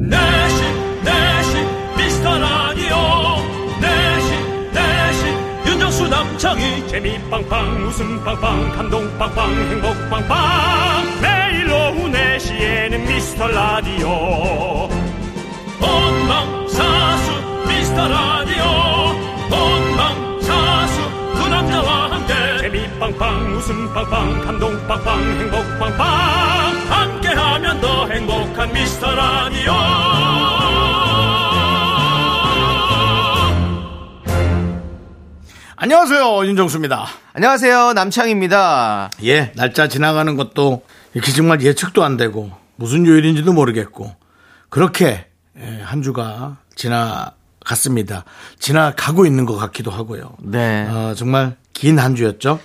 내시 내시 미스터 라디오. 내시 내시 윤정수 남창희. 재미 빵빵 웃음 빵빵 감동 빵빵 행복 빵빵. 매일 오후 4시에는 미스터 라디오. 본방사수 미스터 라디오. 본방사수 그 남자와 함께. 재미 빵빵 웃음 빵빵 감동 빵빵 행복 빵빵 함께하면 더 행복한 미스터 라디오 안녕하세요 윤정수입니다. 안녕하세요. 남창입니다. 예 날짜 지나가는 것도 이렇게 정말 예측도 안 되고 무슨 요일인지도 모르겠고 그렇게 예, 한 주가 지나갔습니다. 지나가고 있는 것 같기도 하고요. 네. 어, 정말 긴 한 주였죠.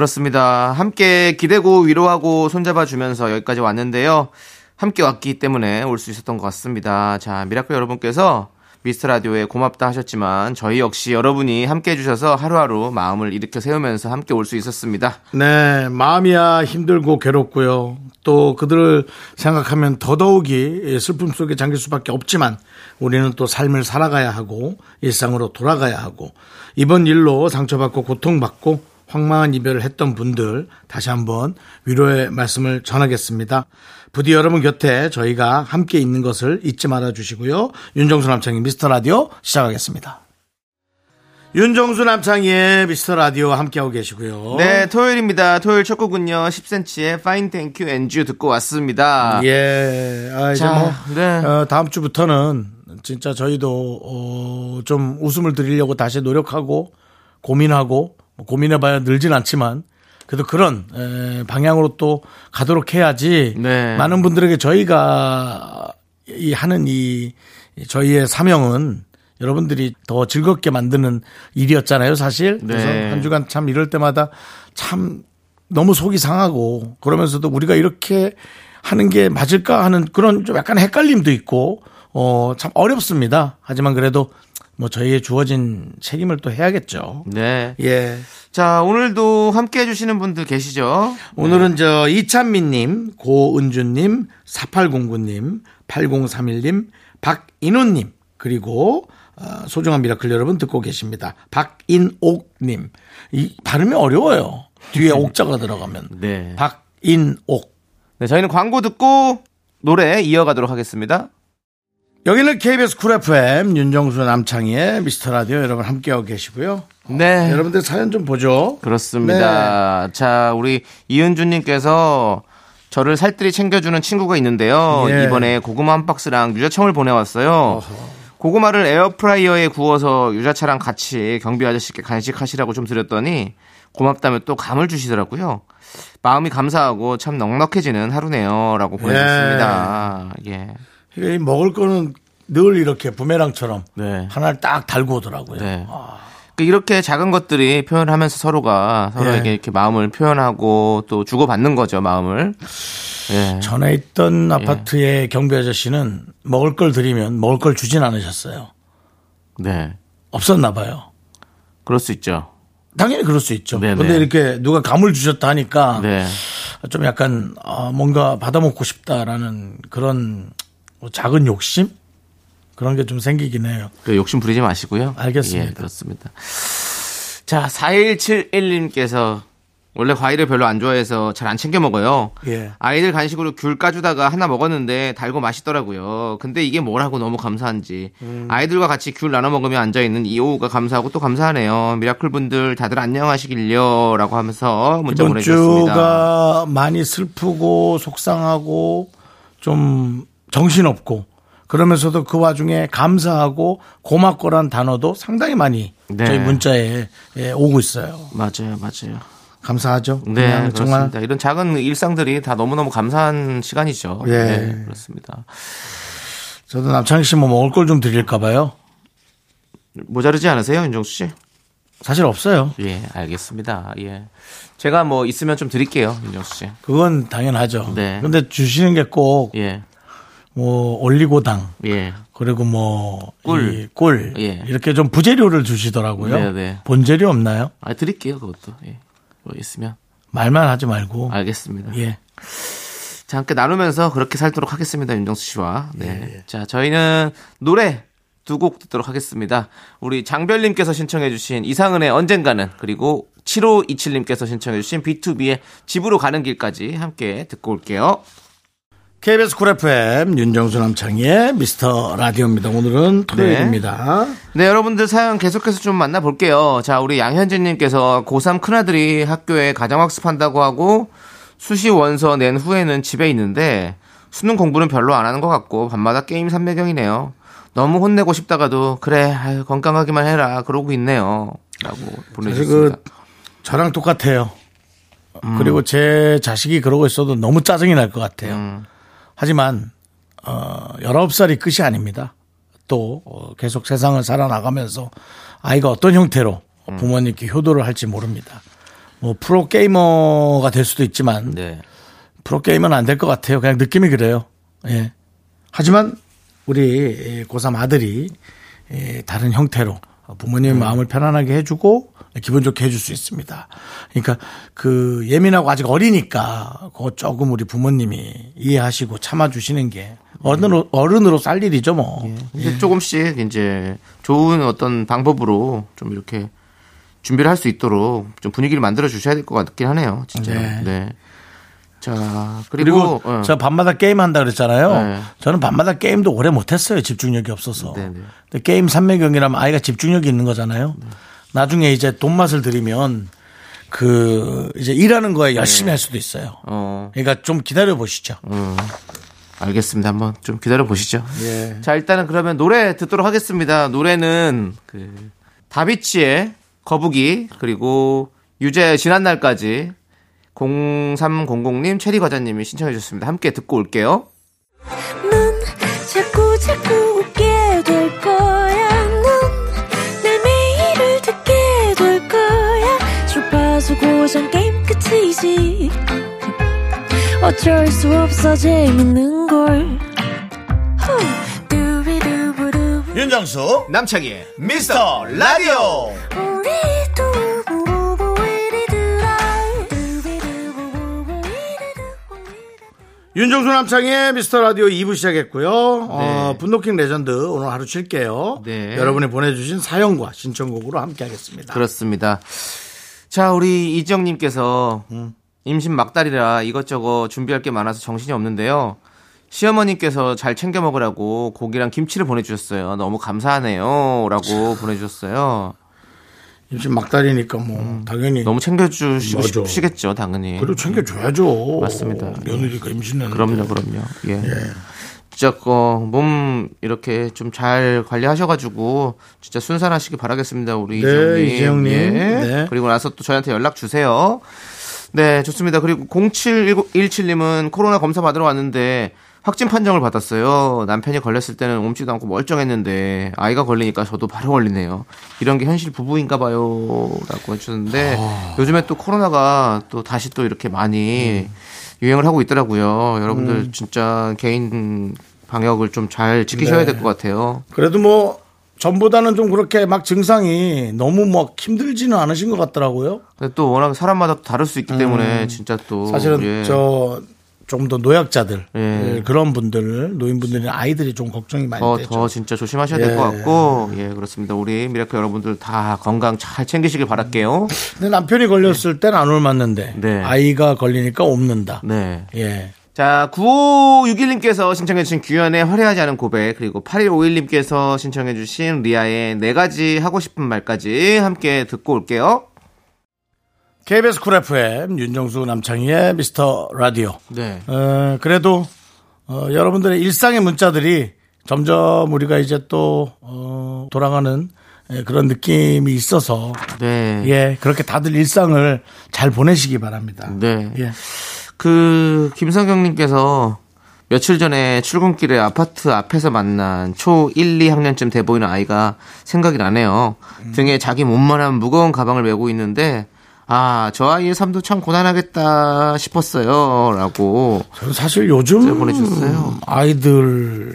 그렇습니다. 함께 기대고 위로하고 손잡아 주면서 여기까지 왔는데요. 함께 왔기 때문에 올 수 있었던 것 같습니다. 자, 미라클 여러분께서 미스터 라디오에 고맙다 하셨지만 저희 역시 여러분이 함께 해주셔서 하루하루 마음을 일으켜 세우면서 함께 올 수 있었습니다. 네, 마음이야 힘들고 괴롭고요. 또 그들을 생각하면 더더욱이 슬픔 속에 잠길 수밖에 없지만 우리는 또 삶을 살아가야 하고 일상으로 돌아가야 하고 이번 일로 상처받고 고통받고 황망한 이별을 했던 분들 다시 한번 위로의 말씀을 전하겠습니다. 부디 여러분 곁에 저희가 함께 있는 것을 잊지 말아 주시고요. 윤정수 남창희 미스터 라디오 시작하겠습니다. 윤정수 남창희의 미스터 라디오 함께하고 계시고요. 네, 토요일입니다. 토요일 첫 곡은요. 10cm의 Fine Thank You and You 듣고 왔습니다. 예. 아, 이제 자, 뭐, 네. 어, 다음 주부터는 진짜 저희도, 어, 좀 웃음을 드리려고 다시 노력하고 고민하고, 뭐 고민해봐야 늘진 않지만, 그래도 그런, 에, 방향으로 또 가도록 해야지. 네. 많은 분들에게 저희가 이 하는 이, 이 저희의 사명은 여러분들이 더 즐겁게 만드는 일이었잖아요, 사실. 그래서 네. 한 주간 참 이럴 때마다 참 너무 속이 상하고 그러면서도 우리가 이렇게 하는 게 맞을까 하는 그런 좀 약간 헷갈림도 있고 어, 참 어렵습니다. 하지만 그래도 뭐 저희의 주어진 책임을 또 해야겠죠. 네. 예. 자, 오늘도 함께 해주시는 분들 계시죠? 오늘은 저 이찬민님, 고은주님, 4809님, 8031님, 박인호님, 그리고 어, 소중한 미라클 여러분 듣고 계십니다. 박인옥님. 이 발음이 어려워요. 뒤에 옥자가 들어가면. 네. 박인옥. 네, 저희는 광고 듣고 노래 이어가도록 하겠습니다. 여기는 KBS 쿨 FM 윤정수 남창희의 미스터 라디오 여러분 함께하고 계시고요. 네. 여러분들 사연 좀 보죠. 그렇습니다. 자, 우리 이은주님께서 저를 살뜰히 챙겨주는 친구가 있는데요. 예. 이번에 고구마 한 박스랑 유자청을 보내왔어요. 고구마를 에어프라이어에 구워서 유자차랑 같이 경비 아저씨께 간식하시라고 좀 드렸더니 고맙다며 또 감을 주시더라고요. 마음이 감사하고 참 넉넉해지는 하루네요. 라고. 예. 이게 이 먹을 거는 늘 이렇게 부메랑처럼 네. 하나를 딱 달고 오더라고요. 네. 그 이렇게 작은 것들이 표현하면서 서로가 서로에게 예. 이렇게 마음을 표현하고 또 주고받는 거죠, 마음을. 예. 전에 있던 아파트의 경비 아저씨는 먹을 걸 드리면 먹을 걸 주진 않으셨어요. 네. 없었나 봐요. 그럴 수 있죠. 당연히 그럴 수 있죠. 네네. 근데 이렇게 누가 감을 주셨다 하니까 네. 좀 약간 아, 뭔가 받아먹고 싶다라는 그런 뭐 작은 욕심 그런 게 좀 생기긴 해요. 그 욕심 부리지 마시고요. 알겠습니다. 예, 그렇습니다. 자, 4171님께서 원래 과일을 별로 안 좋아해서 잘 안 챙겨 먹어요. 예. 아이들 간식으로 귤 까주다가 하나 먹었는데 달고 맛있더라고요. 근데 이게 뭐라고 너무 감사한지. 음. 아이들과 같이 귤 나눠 먹으며 앉아있는 이 여유가 감사하고 또 감사하네요. 미라클 분들 다들 안녕하시길요. 라고 하면서 문자 보내주셨습니다. 주가 많이 슬프고 속상하고 좀 정신없고 그러면서도 그 와중에 감사하고 고맙고란 단어도 상당히 많이 네. 저희 문자에 예, 오고 있어요. 맞아요, 맞아요. 감사하죠. 네. 정말 이런 작은 일상들이 다 너무너무 감사한 시간이죠. 예. 네, 그렇습니다. 저도 남창희 씨뭐 먹을 걸 좀 드릴까 봐요. 모자르지 않으세요, 윤정수 씨? 사실 없어요. 예, 알겠습니다. 예. 제가 뭐 있으면 좀 드릴게요, 윤정수 씨. 그건 당연하죠. 네. 근데 주시는 게꼭 예, 뭐 올리고당 예. 그리고 뭐 꿀. 이꿀 예. 이렇게 좀 부재료를 주시더라고요. 네, 네. 본재료 없나요? 아, 드릴게요, 그것도. 예. 뭐 있으면. 말만 하지 말고 알겠습니다. 예. 자, 함께 나누면서 그렇게 살도록 하겠습니다. 윤정수 씨와. 네. 예, 자, 저희는 노래 두 곡 듣도록 하겠습니다. 우리 장별님께서 신청해주신 이상은의 언젠가는 그리고 7527님께서 신청해주신 B2B의 집으로 가는 길까지 함께 듣고 올게요. KBS 쿨 FM 윤정수 남창희의 미스터 라디오입니다. 오늘은 토요일입니다. 네, 여러분들 사연 계속해서 좀 만나볼게요. 자, 우리 양현진님께서 고3 큰아들이 학교에 가정학습한다고 하고 수시 원서 낸 후에는 집에 있는데 수능 공부는 별로 안 하는 것 같고 밤마다 게임 삼매경이네요. 너무 혼내고 싶다가도 그래 아유, 건강하기만 해라 그러고 있네요. 라고 사실 보내주셨습니다. 그 저랑 똑같아요. 그리고 제 자식이 그러고 있어도 너무 짜증이 날 것 같아요. 음. 하지만 어 19살이 끝이 아닙니다. 또 어, 계속 세상을 살아나가면서 아이가 어떤 형태로 음. 부모님께 효도를 할지 모릅니다. 뭐 프로 게이머가 될 수도 있지만 네. 프로 게이머는 안 될 것 같아요. 그냥 느낌이 그래요. 예. 하지만 우리 고3 아들이 예, 다른 형태로 부모님의 마음을 편안하게 해주고 기분 좋게 해줄 수 있습니다. 그러니까 그 예민하고 아직 어리니까 그거 조금 우리 부모님이 이해하시고 참아주시는 게 어른으로, 어른으로 살 일이죠 뭐. 이제 조금씩 이제 좋은 어떤 방법으로 좀 이렇게 준비를 할 수 있도록 좀 분위기를 만들어 주셔야 될 것 같긴 하네요. 진짜. 네. 네. 자, 그리고, 그리고, 어. 저 밤마다 게임 한다 그랬잖아요. 네. 저는 밤마다 게임도 오래 못했어요. 집중력이 없어서. 네, 네. 근데 게임 삼매경이라면 아이가 집중력이 있는 거잖아요. 나중에 이제 돈 맛을 들이면 그 이제 일하는 거에 열심히 할 수도 있어요. 네. 어, 그러니까 좀 기다려 보시죠. 알겠습니다. 한번 좀 기다려 보시죠. 예. 자, 일단은 그러면 노래 듣도록 하겠습니다. 노래는 그 다비치의 거북이 그리고 유재의 지난 날까지 0300님 체리 과자님이 신청해 주셨습니다. 함께 듣고 올게요. 넌 자꾸 자꾸 웃게 될 거야. 넌내 매일을 듣게 될 거야. 주파수 고정 게임 끝이지. 어쩔 수 없어 재밌는 걸. 후. 윤정수 남창희의 미스터 라디오. 우리 두 윤정수 남창희의 미스터 라디오 2부 시작했고요. 어, 분노킹 레전드 오늘 하루 쉴게요. 네. 여러분이 보내주신 사연과 신청곡으로 함께 하겠습니다. 그렇습니다. 자, 우리 이지영님께서 임신 막달이라 이것저것 준비할 게 많아서 정신이 없는데요. 시어머님께서 잘 챙겨 먹으라고 고기랑 김치를 보내주셨어요. 너무 감사하네요. 라고 보내주셨어요. 임신 막달이니까 뭐 당연히 음. 너무 챙겨주시고 맞아. 싶으시겠죠, 당연히. 그래도 챙겨줘야죠. 맞습니다. 며느리가 임신했는데. 그럼요, 그럼요. 예. 진짜 그몸 이렇게 좀 잘 관리하셔가지고 진짜 순산하시기 바라겠습니다, 우리 네, 이재영님. 예. 네. 그리고 나서 또 저희한테 연락 주세요. 네, 좋습니다. 그리고 0717님은 코로나 검사 받으러 왔는데 확진 판정을 받았어요. 남편이 걸렸을 때는 옮지도 않고 멀쩡했는데 아이가 걸리니까 저도 바로 걸리네요. 이런 게 현실 부부인가 봐요. 라고 해주셨는데 아. 요즘에 또 코로나가 또 다시 또 이렇게 많이 유행을 하고 있더라고요. 여러분들 음. 진짜 개인 방역을 좀 잘 지키셔야 네. 될것 같아요. 그래도 뭐 전보다는 좀 그렇게 막 증상이 너무 뭐 힘들지는 않으신 것 같더라고요. 근데 또 워낙 사람마다 또 다를 수 있기 때문에 진짜 또 음. 사실은 예. 저 좀더 노약자들 예. 그런 분들 노인분들이 아이들이 좀 걱정이 많이 더, 되죠. 더 진짜 조심하셔야 예. 될것 같고, 예, 그렇습니다. 우리 미라클 여러분들 다 건강 잘 챙기시길 바랄게요. 근데 남편이 걸렸을 때는 안 옮았는데 네. 아이가 걸리니까 옮는다. 네. 예. 자, 9561님께서 신청해주신 규현의 화려하지 않은 고백, 그리고 8151님께서 신청해주신 리아의 네 가지 하고 싶은 말까지 함께 듣고 올게요. KBS 쿨 FM 윤정수 남창희의 미스터 라디오. 네. 어, 그래도 어, 여러분들의 일상의 문자들이 점점 우리가 이제 또 어, 돌아가는 예, 그런 느낌이 있어서 네. 예 그렇게 다들 일상을 잘 보내시기 바랍니다. 네. 예. 그 김성경님께서 며칠 전에 출근길에 아파트 앞에서 만난 초 1, 2학년쯤 돼 보이는 아이가 생각이 나네요. 등에 자기 몸만한 무거운 가방을 메고 있는데 아, 저 아이의 삶도 참 고단하겠다 싶었어요. 라고. 저는 사실 요즘 보내주셨어요. 아이들이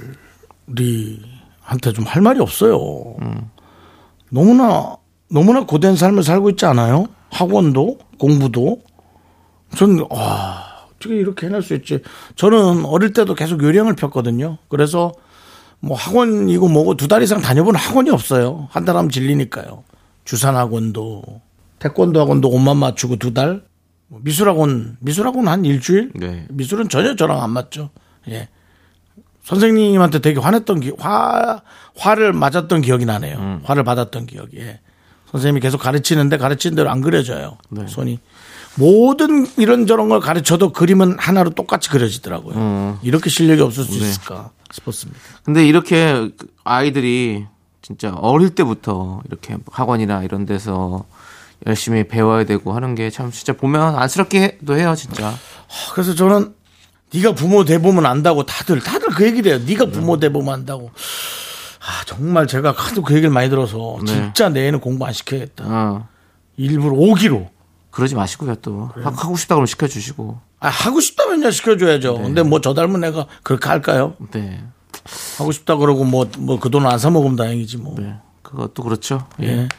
한테 좀 할 말이 없어요. 너무나 너무나 고된 삶을 살고 있지 않아요? 학원도 공부도 전 와, 어떻게 이렇게 해낼 수 있지? 저는 어릴 때도 계속 요령을 폈거든요. 그래서 뭐 학원이고 뭐고 두 달 이상 다녀본 학원이 없어요. 한 달 하면 질리니까요. 주산 학원도 태권도 학원도 옷만 맞추고 두 달. 뭐 미술학원 미술학원 한 일주일. 네. 미술은 전혀 저랑 안 맞죠. 예. 선생님한테 되게 화냈던 기, 화 화를 맞았던 기억이 나네요. 화를 받았던 기억이. 예. 선생님이 계속 가르치는데 가르치는 대로 안 그려져요. 손이. 모든 이런저런 걸 가르쳐도 그림은 하나로 똑같이 그려지더라고요. 이렇게 실력이 없을 수 있을까 싶었습니다. 근데 이렇게 아이들이 진짜 어릴 때부터 이렇게 학원이나 이런 데서 열심히 배워야 되고 하는 게 참 진짜 보면 안쓰럽기도 해요, 진짜. 그래서 저는 네가 부모 대보면 안다고 다들 다들 그 얘기를 해요. 네가 부모 대보면 안다고. 아 정말 제가 하도 그 얘기를 많이 들어서 네. 진짜 내 애는 공부 안 시켜야겠다. 어. 일부러 오기로. 그러지 마시고요, 또. 하- 하고 싶다 그러면 시켜주시고. 아, 하고 싶다면요 시켜줘야죠. 네. 근데 뭐 저 닮은 애가 그렇게 할까요? 네. 하고 싶다 그러고 뭐 뭐 그돈안사 먹으면 다행이지 뭐. 네. 그것도 그렇죠. 예. 예.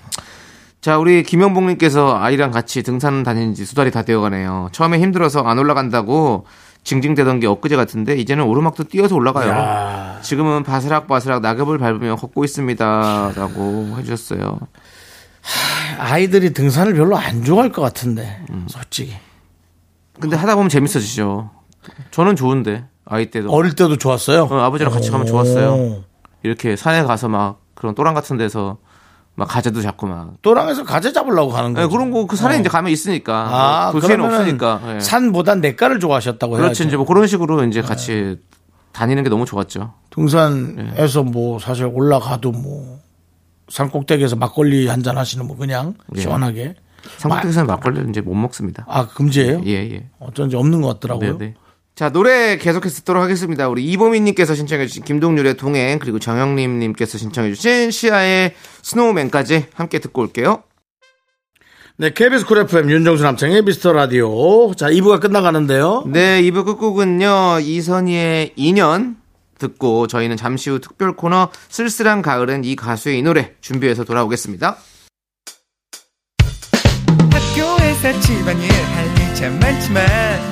자, 우리 김영복님께서 아이랑 같이 등산 다닌 지 수달이 다 되어 가네요. 처음에 힘들어서 안 올라간다고 징징대던 게 엊그제 같은데, 이제는 오르막도 뛰어서 올라가요. 야. 지금은 바스락바스락 낙엽을 밟으며 걷고 있습니다. 라고 해주셨어요. 아이들이 등산을 별로 안 좋아할 것 같은데 음. 솔직히 근데 하다 보면 재밌어지죠. 저는 좋은데, 아이 때도. 어릴 때도 좋았어요. 어, 아버지랑 같이 가면 오. 좋았어요. 이렇게 산에 가서 막 그런 또랑 같은 데서 막 가재도 잡고 막. 또랑에서 가재 잡으려고 가는 네, 거죠. 그런 거 그 산에 어. 이제 가면 있으니까. 아, 도시에는 그러면은 없으니까. 예. 산보단 내과를 좋아하셨다고 그렇지 해야죠. 이제 뭐 그런 식으로 이제 같이 다니는 게 너무 좋았죠. 등산에서 뭐 사실 올라가도 뭐 산꼭대기에서 막걸리 한 잔 하시는 뭐 그냥 예. 시원하게 삼국에서는 막걸리를 이제 못 먹습니다. 아 금지예요? 예, 예. 어쩐지 없는 것 같더라고요. 네, 네. 자, 노래 계속해서 듣도록 하겠습니다. 우리 이보민님께서 신청해주신 김동률의 동행, 그리고 정영림님께서 신청해주신 Sia의 Snowman까지 함께 듣고 올게요. 네, KBS 쿨 FM 윤정수 남창희의 미스터 라디오. 자, 2부가 끝나가는데요. 네, 2부 끝곡은요, 이선희의 인연 듣고 저희는 잠시 후 특별 코너 쓸쓸한 가을엔 이 가수의 이 노래 준비해서 돌아오겠습니다. 학교에서 집안일 할일참 많지만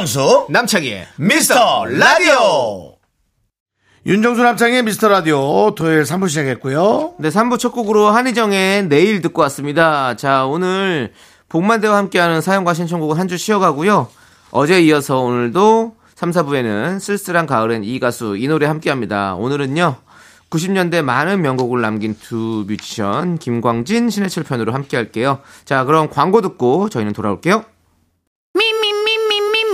윤정수 남창희의 미스터 라디오. 윤정수 남창의 미스터 라디오 토요일 3부 시작했고요. 네, 3부 첫 곡으로 한희정의 내일 듣고 왔습니다. 자, 오늘 복만대와 함께하는 사연과 신청곡은 한 주 쉬어가고요. 어제 이어서 오늘도 3, 4부에는 쓸쓸한 가을엔 이 가수 이 노래 함께합니다. 오늘은요. 90년대 많은 명곡을 남긴 두 뮤지션 김광진, 신해철 편으로 함께할게요. 자, 그럼 광고 듣고 저희는 돌아올게요.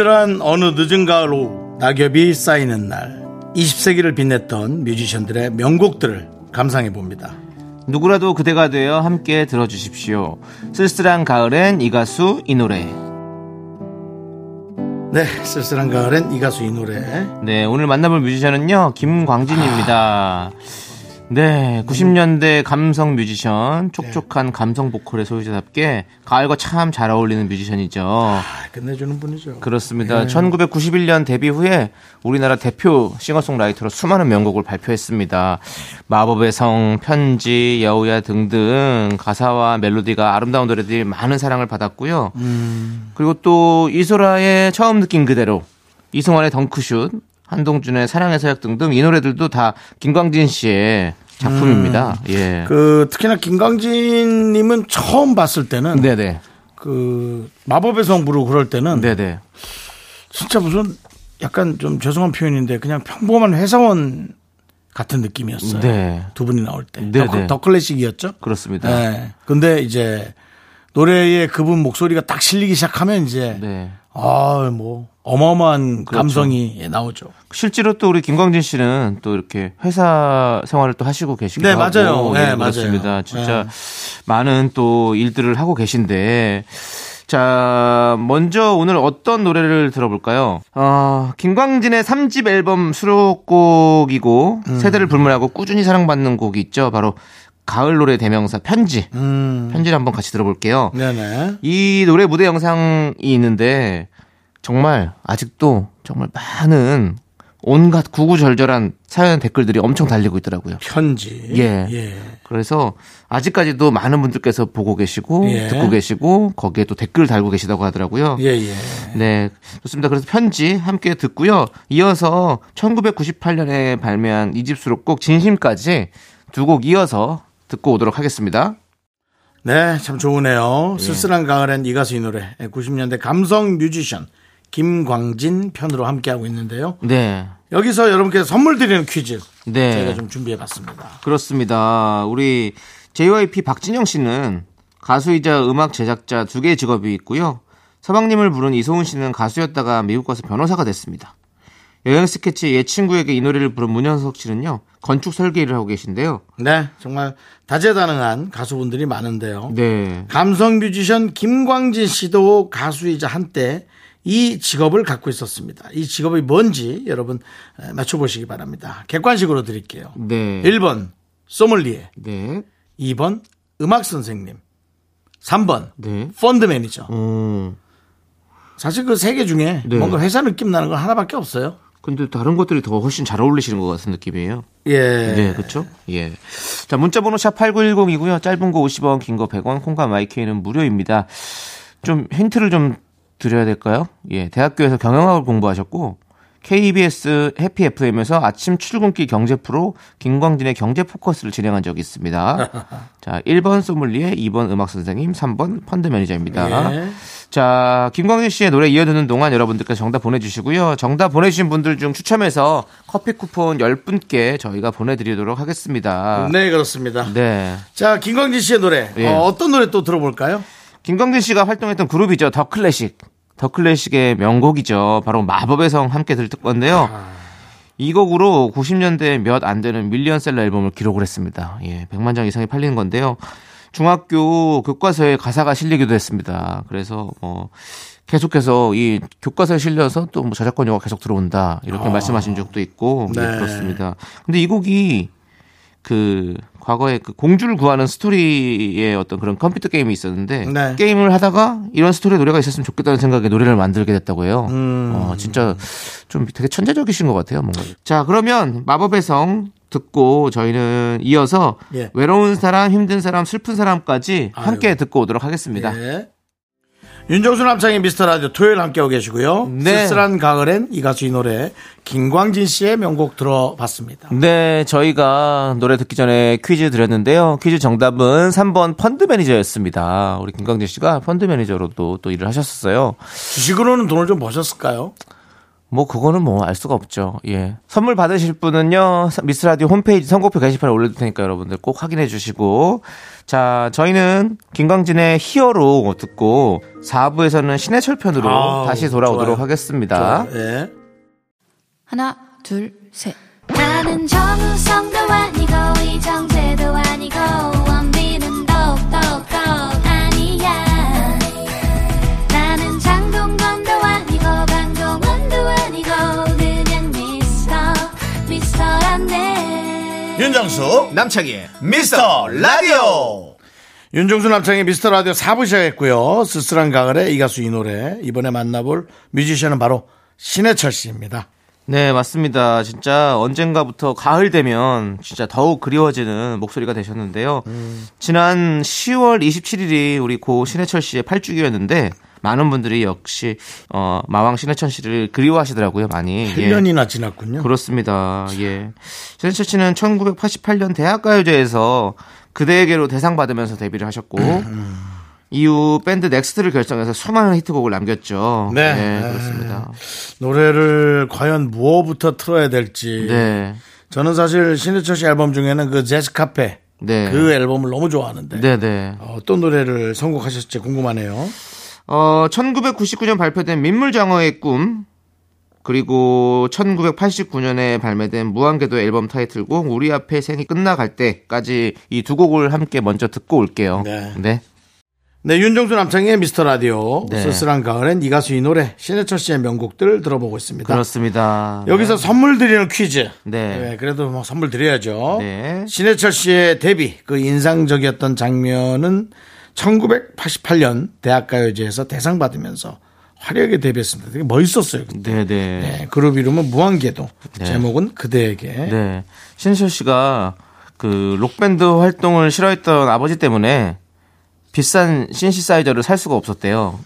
쓸쓸한 어느 늦은 가을 오후 낙엽이 쌓이는 날 20세기를 빛냈던 뮤지션들의 명곡들을 감상해 봅니다. 누구라도 그대가 되어 함께 들어주십시오 쓸쓸한 가을엔 이 가수 이 노래 네, 쓸쓸한 가을엔 이 가수 이 노래. 네 오늘 만나볼 뮤지션은요 김광진입니다 네, 90년대 감성 뮤지션, 촉촉한 감성 보컬의 소유자답게 가을과 참 잘 어울리는 뮤지션이죠. 아, 끝내주는 분이죠. 그렇습니다. 1991년 데뷔 후에 우리나라 대표 싱어송라이터로 수많은 명곡을 발표했습니다. 마법의 성, 편지, 여우야 등등 가사와 멜로디가 아름다운 노래들이 많은 사랑을 받았고요. 그리고 또 이소라의 처음 느낀 그대로, 이승환의 덩크슛, 한동준의 사랑의 서약 등등 이 노래들도 다 김광진 씨의 작품입니다. 예. 그 특히나 김광진님은 처음 봤을 때는 네네. 그 마법의 성 부르고 그럴 때는 네네. 진짜 무슨 약간 좀 죄송한 표현인데 그냥 평범한 회사원 같은 느낌이었어요. 네. 두 분이 나올 때. 네, 더, 네. 더 클래식이었죠? 그렇습니다. 네. 근데 이제 노래에 그분 목소리가 딱 실리기 시작하면 이제 네. 아, 뭐 어마어마한 그렇죠. 감성이 예, 나오죠. 실제로 또 우리 김광진 씨는 또 이렇게 회사 생활을 또 하시고 계시기도 네, 하고 맞아요. 네, 예, 그렇습니다. 맞아요. 진짜 네. 많은 또 일들을 하고 계신데 자, 먼저 오늘 어떤 노래를 들어볼까요? 어, 김광진의 3집 앨범 수록곡이고 음. 세대를 불문하고 꾸준히 사랑받는 곡이 있죠. 바로 가을 노래 대명사 편지. 음. 편지를 한번 같이 들어볼게요. 네네. 이 노래 무대 영상이 있는데 정말 아직도 정말 많은 온갖 구구절절한 사연 댓글들이 엄청 달리고 있더라고요. 편지. 예. 예. 그래서 아직까지도 많은 분들께서 보고 계시고 예. 듣고 계시고 거기에 또 댓글 달고 계시다고 하더라고요. 예, 예. 네, 좋습니다. 그래서 편지 함께 듣고요. 이어서 1998년에 발매한 이집 수록곡 진심까지 두 곡 이어서 듣고 오도록 하겠습니다. 네, 참 좋으네요. 예. 쓸쓸한 가을엔 이 가수 이 노래. 90년대 감성 뮤지션 김광진 편으로 함께하고 있는데요. 네. 여기서 여러분께 선물 드리는 퀴즈 네. 제가 좀 준비해 봤습니다. 그렇습니다. 우리 JYP 박진영 씨는 가수이자 음악 제작자 두 개의 직업이 있고요. 서방님을 부른 이소은 씨는 가수였다가 미국 가서 변호사가 됐습니다. 여행 스케치 옛 친구에게 이 노래를 부른 문현석 씨는요. 건축 설계 일을 하고 계신데요. 네, 정말 다재다능한 가수분들이 많은데요. 네. 감성 뮤지션 김광진 씨도 가수이자 한때 이 직업을 갖고 있었습니다. 이 직업이 뭔지 여러분 에, 맞춰보시기 바랍니다. 객관식으로 드릴게요. 네. 1번 소믈리에, 네. 2번 음악 선생님, 3번 네. 펀드 매니저. 음. 사실 그 세 개 중에 네. 뭔가 회사 느낌 나는 건 하나밖에 없어요. 근데 다른 것들이 더 훨씬 잘 어울리시는 것 같은 느낌이에요. 예. 네, 그렇죠? 예. 자, 문자 번호 샵 8910이고요. 짧은 거 50원, 긴 거 100원, 콩과 my K는 무료입니다. 좀 힌트를 좀 드려야 될까요? 예. 대학교에서 경영학을 공부하셨고 KBS 해피 FM에서 아침 출근길 경제 프로 김광진의 경제 포커스를 진행한 적이 있습니다. 자, 1번 소믈리에, 2번 음악 선생님, 3번 펀드 매니저입니다. 예. 자, 김광진 씨의 노래 이어듣는 동안 여러분들께서 정답 보내주시고요. 정답 보내주신 분들 중 추첨해서 커피 쿠폰 10분께 저희가 보내드리도록 하겠습니다. 네, 그렇습니다. 네. 자, 김광진 씨의 노래. 예. 어, 떤 노래 또 들어볼까요? 김광진 씨가 활동했던 그룹이죠. 더 클래식. 더 클래식의 명곡이죠. 바로 마법의 성 함께 들을 건데요. 이 곡으로 90년대 몇 안 되는 밀리언셀러 앨범을 기록을 했습니다. 예, 100만 장 이상이 팔리는 건데요. 중학교 교과서에 가사가 실리기도 했습니다. 그래서 뭐 계속해서 이 교과서에 실려서 또 뭐 저작권료가 계속 들어온다 이렇게 말씀하신 적도 있고 예, 네. 그렇습니다. 근데 이 곡이 그 과거에 그 공주를 구하는 스토리의 어떤 그런 컴퓨터 게임이 있었는데 네. 게임을 하다가 이런 스토리 노래가 있었으면 좋겠다는 생각에 노래를 만들게 됐다고 해요. 음. 어, 진짜 좀 되게 천재적이신 것 같아요. 뭔가. 자, 그러면 마법의 성 듣고 저희는 이어서 예. 외로운 사람, 힘든 사람, 슬픈 사람까지 함께 듣고 오도록 하겠습니다. 예. 윤정수 남창희의 미스터 라디오 토요일 함께하고 계시고요. 네. 쓸쓸한 가을엔 이 가수 이 노래 김광진 씨의 명곡 들어봤습니다. 네, 저희가 노래 듣기 전에 퀴즈 드렸는데요. 퀴즈 정답은 3번 펀드 매니저였습니다. 우리 김광진 씨가 펀드 매니저로도 또 일을 하셨었어요. 주식으로는 돈을 좀 버셨을까요? 뭐 그거는 뭐 알 수가 없죠. 예. 선물 받으실 분은요. 미스터 라디오 홈페이지 선곡표 게시판에 올려 둘 테니까 여러분들 꼭 확인해 주시고 자, 저희는 김광진의 히어로 듣고 4부에서는 신해철 편으로 아우, 다시 돌아오도록 좋아요. 하겠습니다. 예. 하나, 둘, 셋. 나는 정우성도 아니고 이정재도 아니고 윤정수 남창희의 미스터 라디오 윤종수 남창의 미스터 라디오 4부 시작했고요. 쓸쓸한 가을에 이 가수 이 노래 이번에 만나볼 뮤지션은 바로 신해철 씨입니다. 네, 맞습니다. 진짜 언젠가부터 가을 되면 진짜 더욱 그리워지는 목소리가 되셨는데요. 지난 10월 27일이 우리 고 신해철 씨의 8주기였는데 많은 분들이 역시 어, 마왕 신해철 씨를 그리워하시더라고요, 많이. 예. 8년이나 지났군요. 그렇습니다. 예. 신해철 씨는 1988년 대학가요제에서 그대에게로 대상 받으면서 데뷔를 하셨고 이후 밴드 넥스트를 결성해서 수많은 히트곡을 남겼죠. 네. 네, 그렇습니다. 노래를 과연 무엇부터 틀어야 될지. 네. 저는 사실 신해철 씨 앨범 중에는 그 재즈 카페 네. 그 앨범을 너무 좋아하는데 네, 네. 어, 어떤 노래를 선곡하셨을지 궁금하네요. 어, 1999년 발표된 민물장어의 꿈 그리고 1989년에 발매된 무한궤도 앨범 타이틀곡 우리 앞에 생이 끝나갈 때까지 이 두 곡을 함께 먼저 듣고 올게요. 네. 네. 네, 윤정수 남창의 미스터 라디오 네. 쓸쓸한 가을엔 이 가수 이 노래 신해철 씨의 명곡들 들어보고 있습니다. 그렇습니다. 여기서 선물 드리는 퀴즈. 네. 네, 그래도 뭐 선물 드려야죠. 네. 신해철 씨의 데뷔 그 인상적이었던 장면은 1988년 대학가요제에서 대상 받으면서 화려하게 데뷔했습니다. 되게 멋있었어요. 그때. 네, 네. 네, 그룹 이름은 무한궤도. 제목은 그대에게. 네. 신철 씨가 그 록밴드 활동을 싫어했던 아버지 때문에 비싼 신시사이저를 살 수가 없었대요.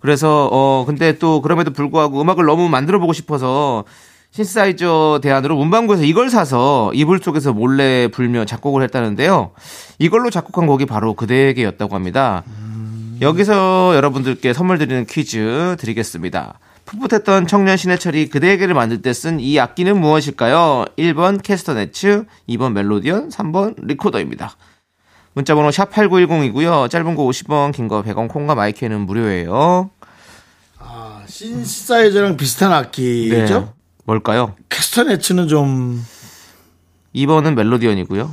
그래서 어 근데 또 그럼에도 불구하고 음악을 너무 만들어 보고 싶어서 신시사이저 대안으로 문방구에서 이걸 사서 이불 속에서 몰래 불며 작곡을 했다는데요. 이걸로 작곡한 곡이 바로 그대에게였다고 합니다. 여기서 여러분들께 선물 드리는 퀴즈 드리겠습니다. 풋풋했던 청년 신해철이 그대에게를 만들 때 쓴 이 악기는 무엇일까요? 1번 캐스터네츠, 2번 멜로디언, 3번 리코더입니다. 문자번호 샵 8910이고요. 짧은 거 50원, 긴 거 100원, 콩과 my K는 무료예요. 신시사이저랑 비슷한 악기죠? 네. 뭘까요? 캐스터네츠는 좀 2번은 멜로디언이고요.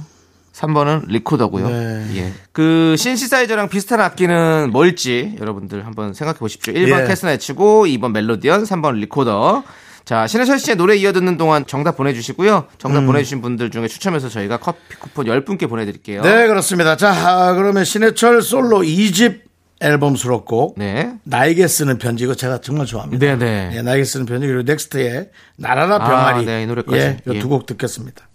3번은 리코더고요. 네. 예. 그 신시사이저랑 비슷한 악기는 뭘지 여러분들 한번 생각해 보십시오. 1번 예. 캐스터네츠고 2번 멜로디언, 3번 리코더. 자, 신해철 씨의 노래 이어 듣는 동안 정답 보내주시고요. 정답 보내주신 분들 중에 추첨해서 저희가 커피 쿠폰 10분께 보내드릴게요. 네, 그렇습니다. 자, 아, 그러면 신해철 솔로 2집 앨범 수록곡 네. 나에게 쓰는 편지 이거 제가 정말 좋아합니다. 네, 네. 예, 나에게 쓰는 편지 그리고 넥스트의 날아라 아, 병아리 네, 이 노래까지. 예, 예. 두곡 듣겠습니다.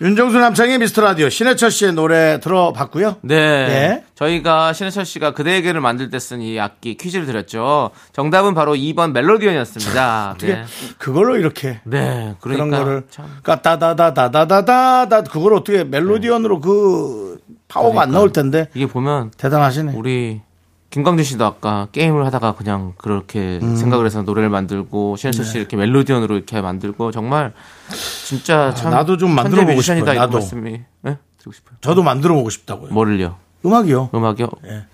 윤정수 남창희의 미스터 라디오 신해철 씨의 노래 들어봤고요. 네. 예. 저희가 신해철 씨가 그대에게를 만들 때 쓴 이 악기 퀴즈를 드렸죠. 정답은 바로 2번 멜로디언이었습니다. 네. 그걸로 이렇게 네. 그러니까 그런 거를 참. 그러니까 따다다다다다다다 그걸 어떻게 멜로디언으로 그 파워가 안 그러니까. 나올 텐데 이게 보면 대단하시네. 우리 김광준 씨도 아까 게임을 하다가 그냥 그렇게 음. 생각을 해서 노래를 만들고 신현철 네. 씨 이렇게 멜로디언으로 이렇게 만들고 정말 진짜 참 아, 나도 좀 만들어 보고 싶어요. 나도. 말씀이 네? 드리고 싶어요. 저도 만들어 보고 싶다고요. 뭐를요? 음악이요. 음악이요? 예.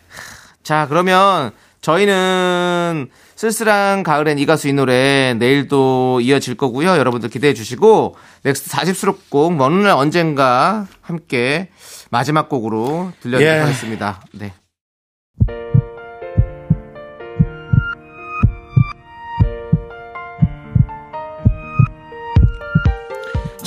자, 그러면 저희는 쓸쓸한 가을엔 이 가수 이 노래 내일도 이어질 거고요. 여러분들 기대해 주시고 넥스트 4집 수록곡 먼 훗날 언젠가 함께 마지막 곡으로 들려드리도록 예. 네.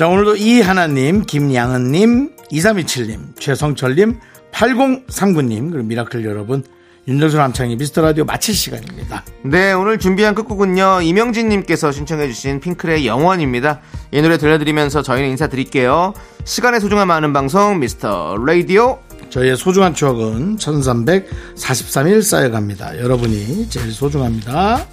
자, 오늘도 이하나님, 김양은님, 2327님, 최성철님, 8039님, 그리고 미라클 여러분, 윤정수 남창희 미스터 라디오 마칠 시간입니다. 네, 오늘 준비한 끝곡은요. 이명진 님께서 신청해 주신 핑클의 영원입니다. 이 노래 들려드리면서 저희는 인사드릴게요. 시간의 소중함 아는 방송 미스터 라디오. 저희의 소중한 추억은 1343일 쌓여갑니다. 여러분이 제일 소중합니다.